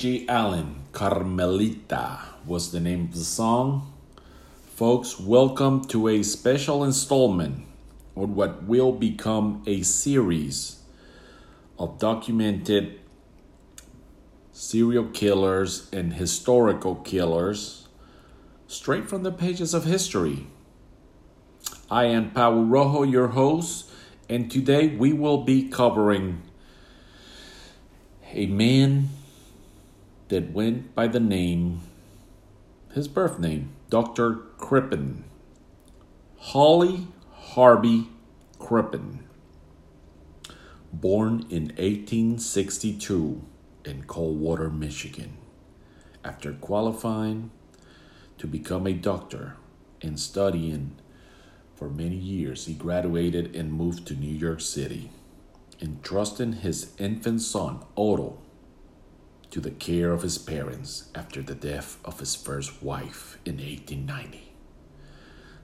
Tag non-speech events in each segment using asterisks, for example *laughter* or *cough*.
Gigi Allen, Carmelita was the name of the song. Folks, welcome to a special installment on what will become a series of documented serial killers and historical killers straight from the pages of history. I am Pau Rojo, your host, and today we will be covering a man that went by the name, his birth name, Dr. Crippen. Hawley Harvey Crippen. Born in 1862 in Coldwater, Michigan. After qualifying to become a doctor and studying for many years, he graduated and moved to New York City, entrusting his infant son, Otto, to the care of his parents after the death of his first wife in 1890.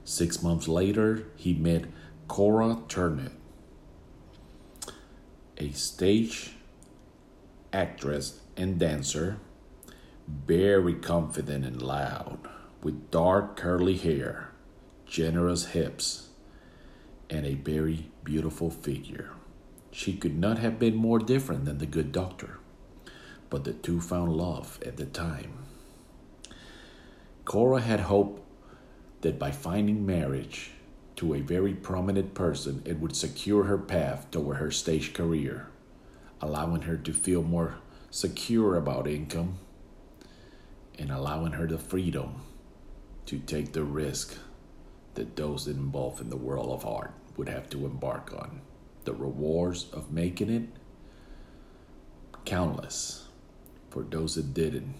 Six months later, he met Cora Turner, a stage actress and dancer, very confident and loud, with dark curly hair, generous hips, and a very beautiful figure. She could not have been more different than the good doctor but the two found love at the time. Cora had hoped that by finding marriage to a very prominent person, it would secure her path toward her stage career, allowing her to feel more secure about income and allowing her the freedom to take the risk that those involved in the world of art would have to embark on. The rewards of making it countless. For those that didn't,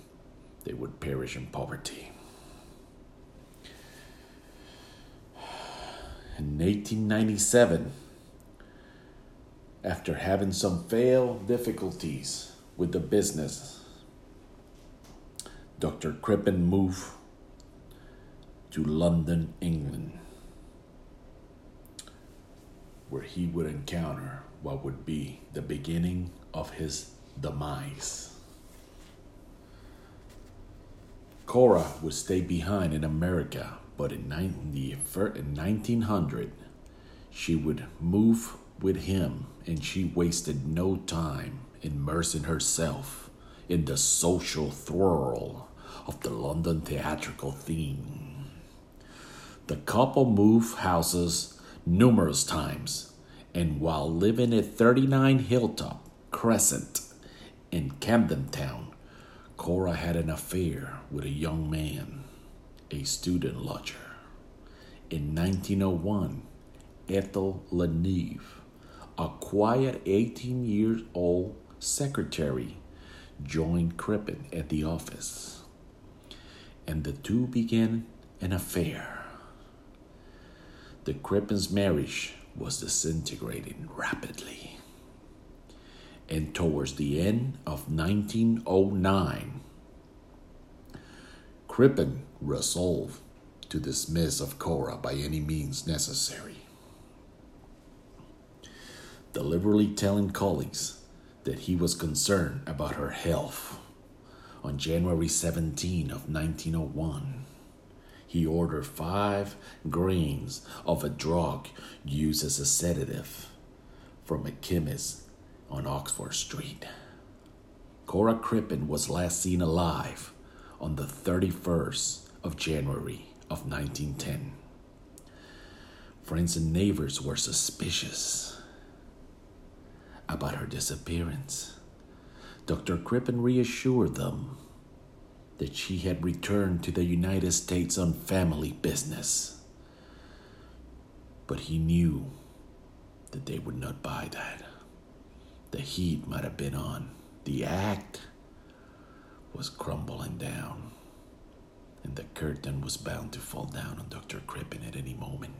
they would perish in poverty. In 1897, after having some failed difficulties with the business, Dr. Crippen moved to London, England, where he would encounter what would be the beginning of his demise. Cora would stay behind in America, but in, 1900, she would move with him and she wasted no time immersing herself in the social whirl of the London theatrical theme. The couple moved houses numerous times, and while living at 39 Hilldrop Crescent in Camden Town, Cora had an affair with a young man, a student lodger. In 1901, Ethel Le Neve, a quiet 18 years old secretary, joined Crippen at the office, and the two began an affair. The Crippen's marriage was disintegrating rapidly and towards the end of 1909, Crippen resolved to dismiss of Cora by any means necessary, deliberately telling colleagues that he was concerned about her health. On January 17 of 1901, he ordered five grains of a drug used as a sedative from a chemist on Oxford Street. Cora Crippen was last seen alive on the 31st of January of 1910. Friends and neighbors were suspicious about her disappearance. Dr. Crippen reassured them that she had returned to the United States on family business. But he knew that they would not buy that. The heat might have been on. The act was crumbling down, and the curtain was bound to fall down on Dr. Crippen at any moment.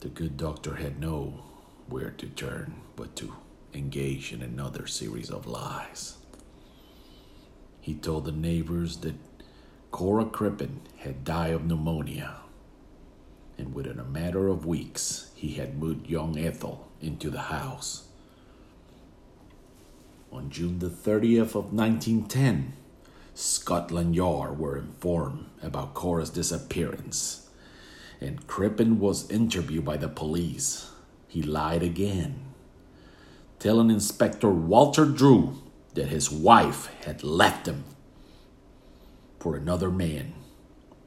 The good doctor had no where to turn but to engage in another series of lies. He told the neighbors that Cora Crippen had died of pneumonia, and within a matter of weeks, he had moved young Ethel into the house On June the 30th of 1910, Scotland Yard were informed about Cora's disappearance, and Crippen was interviewed by the police. He lied again, telling Inspector Walter Dew that his wife had left him for another man,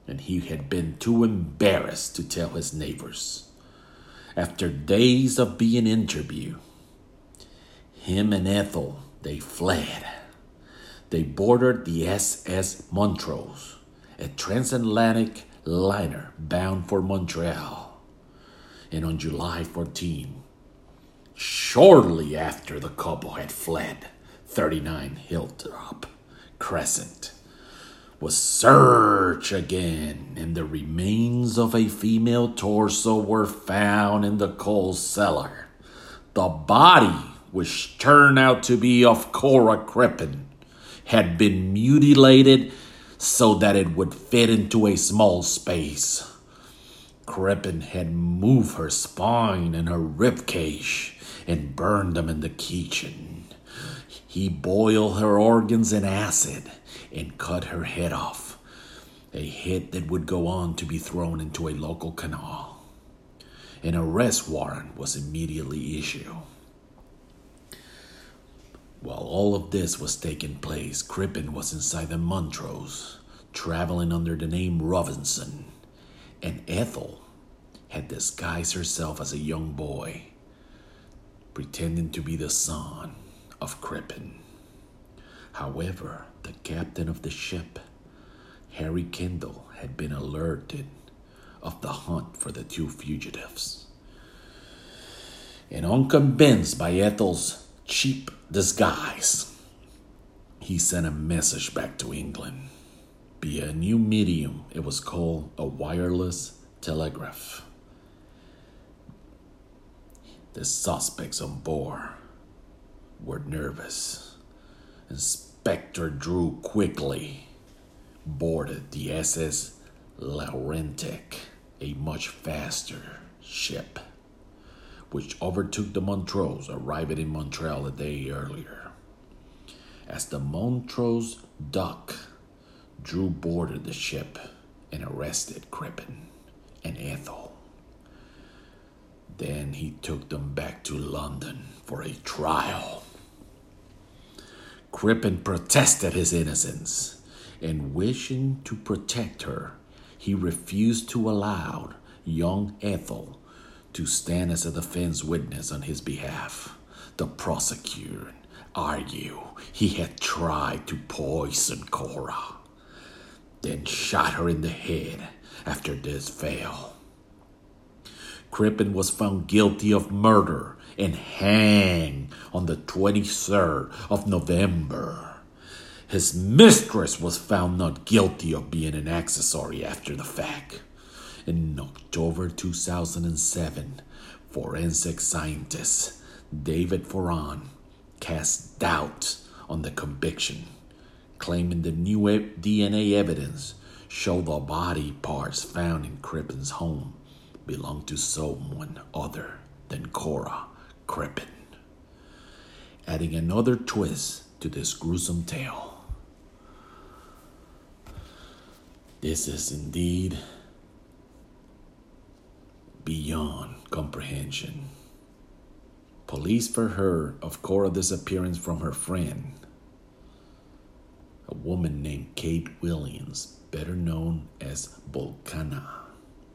and he had been too embarrassed to tell his neighbors. After days of being interviewed, him and Ethel, they fled. They boarded the SS Montrose, a transatlantic liner bound for Montreal. And on July 14, shortly after the couple had fled, 39 Hilldrop Crescent was searched again, and the remains of a female torso were found in the coal cellar. The body, which turned out to be of Cora Crippen, had been mutilated so that it would fit into a small space. Crippen had moved her spine and her rib cage and burned them in the kitchen. He boiled her organs in acid and cut her head off, a head that would go on to be thrown into a local canal. An arrest warrant was immediately issued. While all of this was taking place, Crippen was inside the Montrose, traveling under the name Robinson, and Ethel had disguised herself as a young boy, pretending to be the son of Crippen. However, the captain of the ship, Harry Kendall, had been alerted of the hunt for the two fugitives. And unconvinced by Ethel's cheap disguise, he sent a message back to England via a new medium. It was called a wireless telegraph. The suspects on board were nervous. Inspector Dew quickly boarded the SS Laurentic, a much faster ship, which overtook the Montrose, arriving in Montreal a day earlier. As the Montrose docked, Dew boarded the ship and arrested Crippen and Ethel. Then he took them back to London for a trial. Crippen protested his innocence, and wishing to protect her, he refused to allow young Ethel to stand as a defense witness on his behalf. The prosecutor argued he had tried to poison Cora, then shot her in the head after this failed. Crippen was found guilty of murder and hanged on the 23rd of November. His mistress was found not guilty of being an accessory after the fact. In October 2007, forensic scientist David Foran cast doubt on the conviction, claiming the new DNA evidence showed the body parts found in Crippen's home belonged to someone other than Cora Crippen, adding another twist to this gruesome tale. This is indeed beyond comprehension. Police for her of Cora's disappearance from her friend, a woman named Kate Williams, better known as Vulcana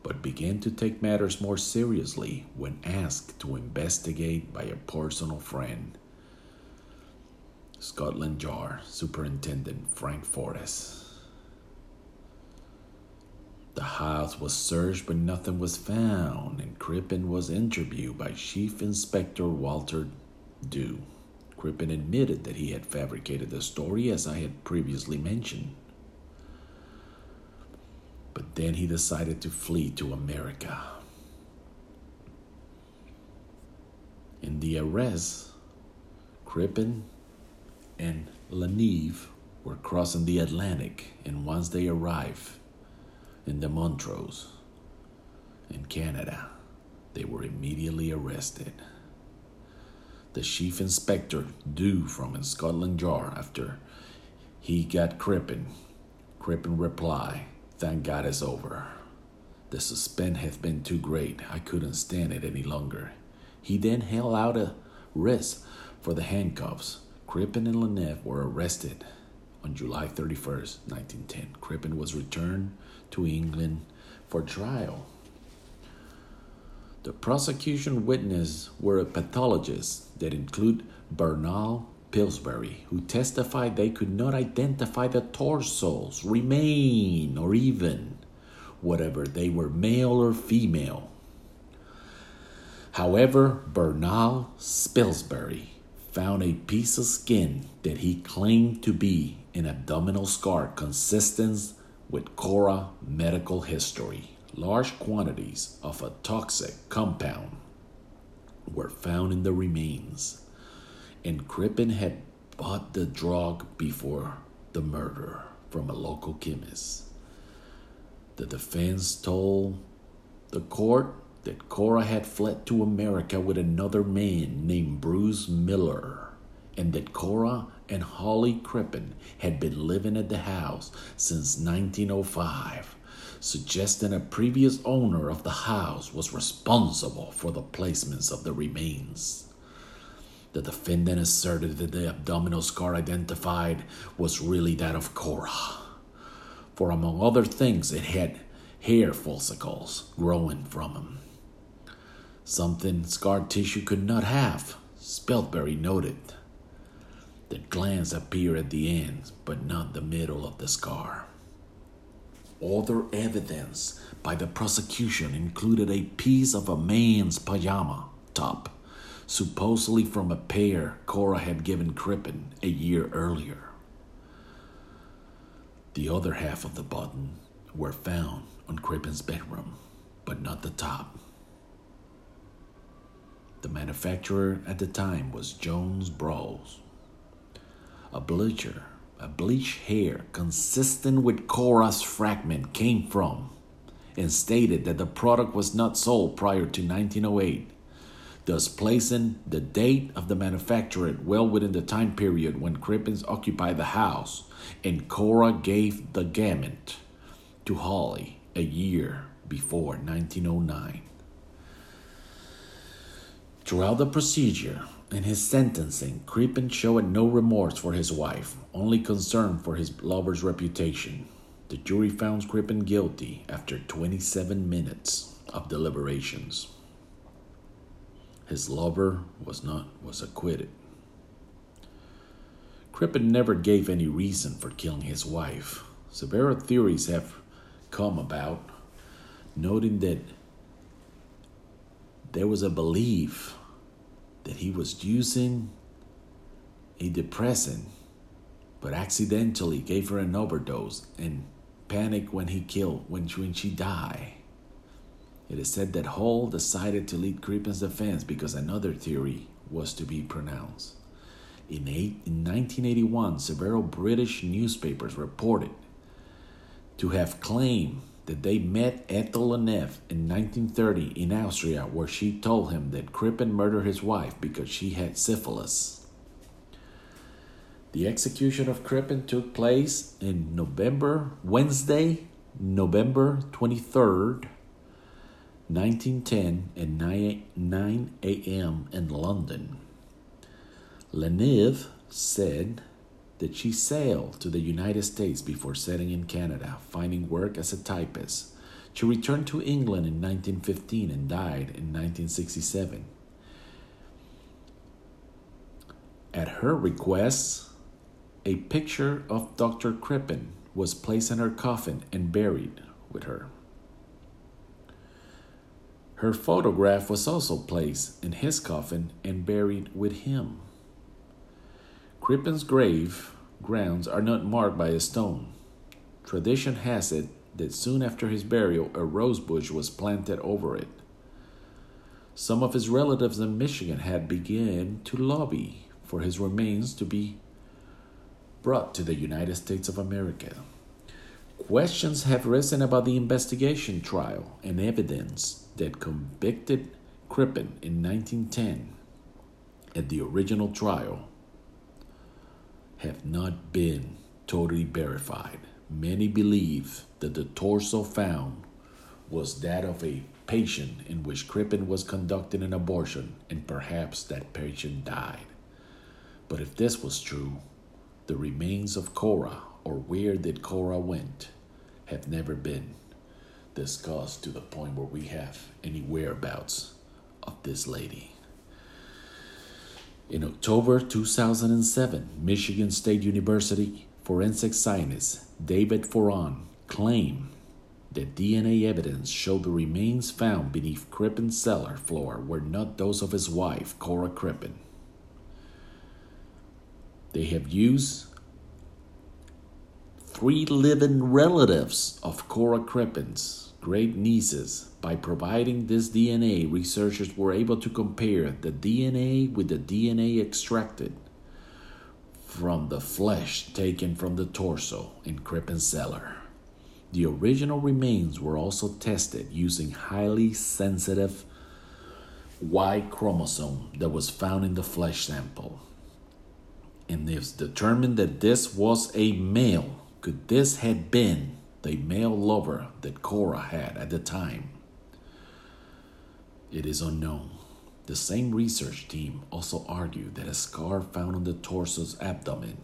but began to take matters more seriously when asked to investigate by a personal friend. Scotland Yard Superintendent Frank Froest. The house was searched, but nothing was found, and Crippen was interviewed by Chief Inspector Walter Dew. Crippen admitted that he had fabricated the story, as I had previously mentioned. But then he decided to flee to America. In the arrest, Crippen and Le Neve were crossing the Atlantic, and once they arrived in the Montrose in Canada, they were immediately arrested. the chief inspector Dew from in Scotland Yard after he got Crippen. Crippen reply, Thank God it's over. The suspense hath been too great. I couldn't stand it any longer. He then held out a wrist for the handcuffs. Crippen and Le Neve were arrested on July 31st, 1910. Crippen was returned to England for trial. The prosecution witnesses were a pathologist that include Bernard Spilsbury, who testified they could not identify the torsos, remain, or even whatever they were male or female. However, Bernard Spilsbury found a piece of skin that he claimed to be an abdominal scar consistent with Cora medical history. Large quantities of a toxic compound were found in the remains, and Crippen had bought the drug before the murder from a local chemist. The defense told the court that Cora had fled to America with another man named Bruce Miller, and that Cora and Hawley Crippen had been living at the house since 1905, suggesting a previous owner of the house was responsible for the placements of the remains. The defendant asserted that the abdominal scar identified was really that of Cora, for among other things, it had hair follicles growing from him something scar tissue could not have, Spilsbury noted. The glands appear at the ends, but not the middle of the scar. Other evidence by the prosecution included a piece of a man's pajama top, supposedly from a pair Cora had given Crippen a year earlier. The other half of the button were found on Crippen's bedroom, but not the top. The manufacturer at the time was Jones Bros. A bleacher, a bleached hair consistent with Cora's fragment came from and stated that the product was not sold prior to 1908, thus placing the date of the manufacture well within the time period when Crippens occupied the house and Cora gave the garment to Hawley a year before 1909. Throughout the procedure and his sentencing, Crippen showed no remorse for his wife, only concern for his lover's reputation. The jury found Crippen guilty after 27 minutes of deliberations. His lover was not was acquitted. Crippen never gave any reason for killing his wife. Several theories have come about, noting that there was a belief that he was using a depressant, but accidentally gave her an overdose and panicked when he killed when she, when she died. It is said that Hall decided to lead Crippen's defense because another theory was to be pronounced. In, eight, in 1981, several British newspapers reported to have claimed that they met Ethel Le Neve in 1930 in Austria, where she told him that Crippen murdered his wife because she had syphilis. The execution of Crippen took place in November, Wednesday, November 23rd, 1910, at 9, 9 a.m. in London. Le Neve said that she sailed to the United States before settling in Canada, finding work as a typist. She returned to England in 1915 and died in 1967. At her request, a picture of Dr. Crippen was placed in her coffin and buried with her. Her photograph was also placed in his coffin and buried with him. Crippen's grave grounds are not marked by a stone. Tradition has it that soon after his burial, a rose bush was planted over it. Some of his relatives in Michigan had begun to lobby for his remains to be brought to the United States of America. Questions have risen about the investigation trial and evidence that convicted Crippen in 1910 at the original trial have not been totally verified. Many believe that the torso found was that of a patient in which Crippen was conducting an abortion, and perhaps that patient died. But if this was true, the remains of Cora, or where did Cora went, have never been discussed to the point where we have any whereabouts of this lady. In October 2007, Michigan State University forensic scientist David Foran claimed that DNA evidence showed the remains found beneath Crippen's cellar floor were not those of his wife, Cora Crippen. They have used three living relatives of Cora Crippen's great nieces. By providing this DNA, researchers were able to compare the DNA with the DNA extracted from the flesh taken from the torso in Crippen's cellar. The original remains were also tested using highly sensitive Y chromosome that was found in the flesh sample. And it's determined that this was a male. Could this have been the male lover that Cora had at the time? It is unknown. The same research team also argued that a scar found on the torso's abdomen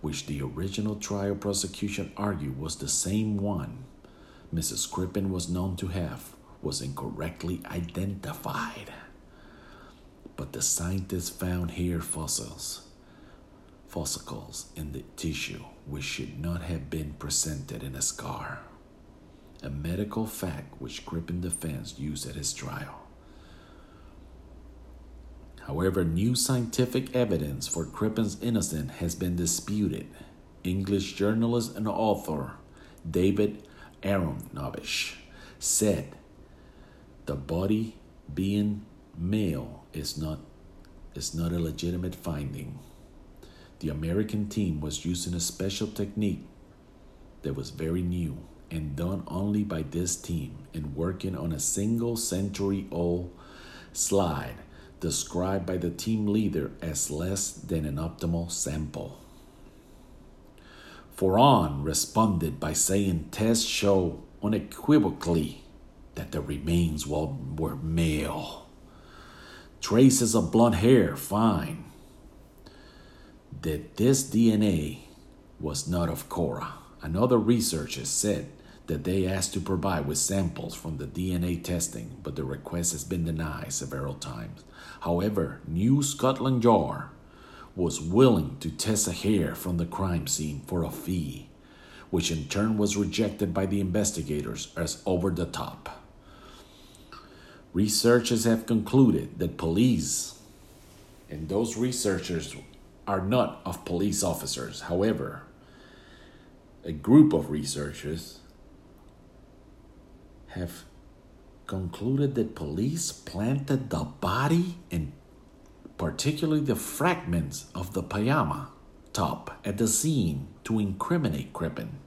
which the original trial prosecution argued was the same one Mrs. Crippen was known to have, was incorrectly identified. But the scientists found hair fossils, fossicles in the tissue which should not have been presented in a scar, a medical fact which Crippen defense used at his trial. However, new scientific evidence for Crippen's innocence has been disputed. English journalist and author David Aaronovitch said the body being male is not is not a legitimate finding. The American team was using a special technique that was very new only by this team in working on a single century old slide described by the team leader as less than an optimal sample. Foran responded by saying tests show unequivocally that the remains were male. Traces of blonde hair, fine. That this DNA was not of Cora. Another researcher said that they asked to provide with samples from the DNA testing, but the request has been denied several times. However, New Scotland Yard was willing to test a hair from the crime scene for a fee, which in turn was rejected by the investigators as over the top. Researchers have concluded that police, and those researchers are not of police officers. However, a group of researchers have concluded that police planted the body and particularly the fragments of the pajama top at the scene to incriminate Crippen.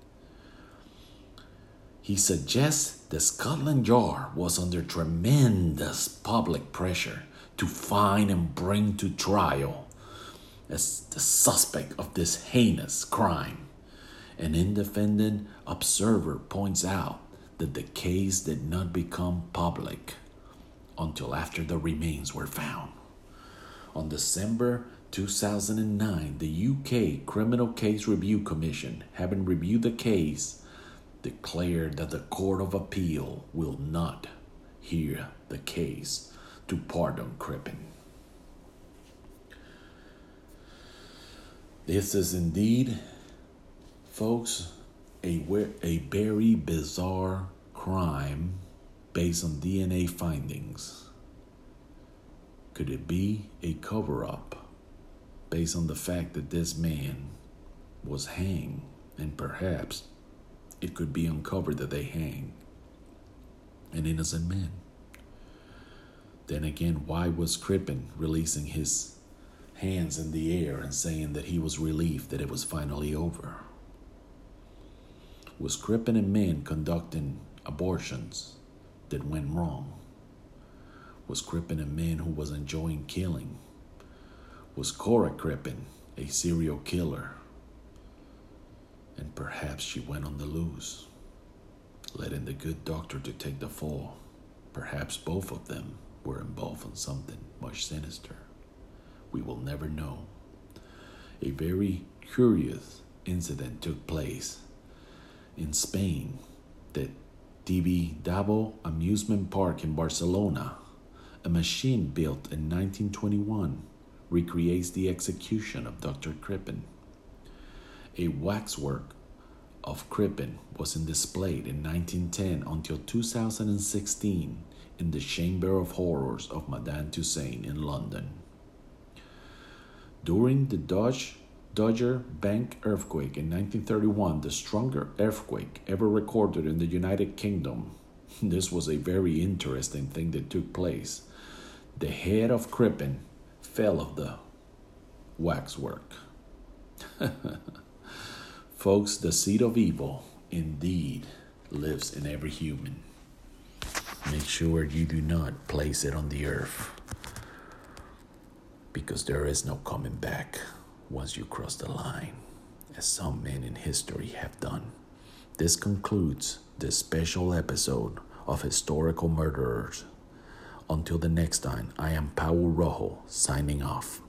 He suggests the Scotland Yard was under tremendous public pressure to find and bring to trial as the suspect of this heinous crime. An independent observer points out that the case did not become public until after the remains were found. On December 2009, the UK Criminal Case Review Commission, having reviewed the case, declared that the Court of Appeal will not hear the case to pardon Crippen. This is indeed, folks, a, a very bizarre crime based on DNA findings. Could it be a cover up based on the fact that this man was hanged and perhaps it could be uncovered that they hang an innocent man? Then again, why was Crippen releasing his hands in the air and saying that he was relieved that it was finally over? was Crippen and men conducting abortions that went wrong? Was Crippen a man who was enjoying killing Was Cora Crippen a serial killer? And perhaps she went on the loose, letting the good doctor to take the fall. Perhaps both of them were involved in something much sinister. We will never know. A very curious incident took place in Spain, the Tibidabo amusement park in Barcelona. A machine built in 1921 recreates the execution of Dr. Crippen. A waxwork of Crippen was displayed in 1910 until 2016 in the Chamber of Horrors of Madame Tussauds in London. During the Dodge Dogger Bank earthquake in 1931, the stronger earthquake ever recorded in the United Kingdom. *laughs* This was a very interesting thing that took place. The head of Crippen fell of the waxwork. *laughs* Folks, the seed of evil indeed lives in every human. Make sure you do not place it on the earth because there is no coming back once you cross the line, as some men in history have done. This concludes this special episode of Historical Murderers. Until the next time, I am Paul Rojo signing off.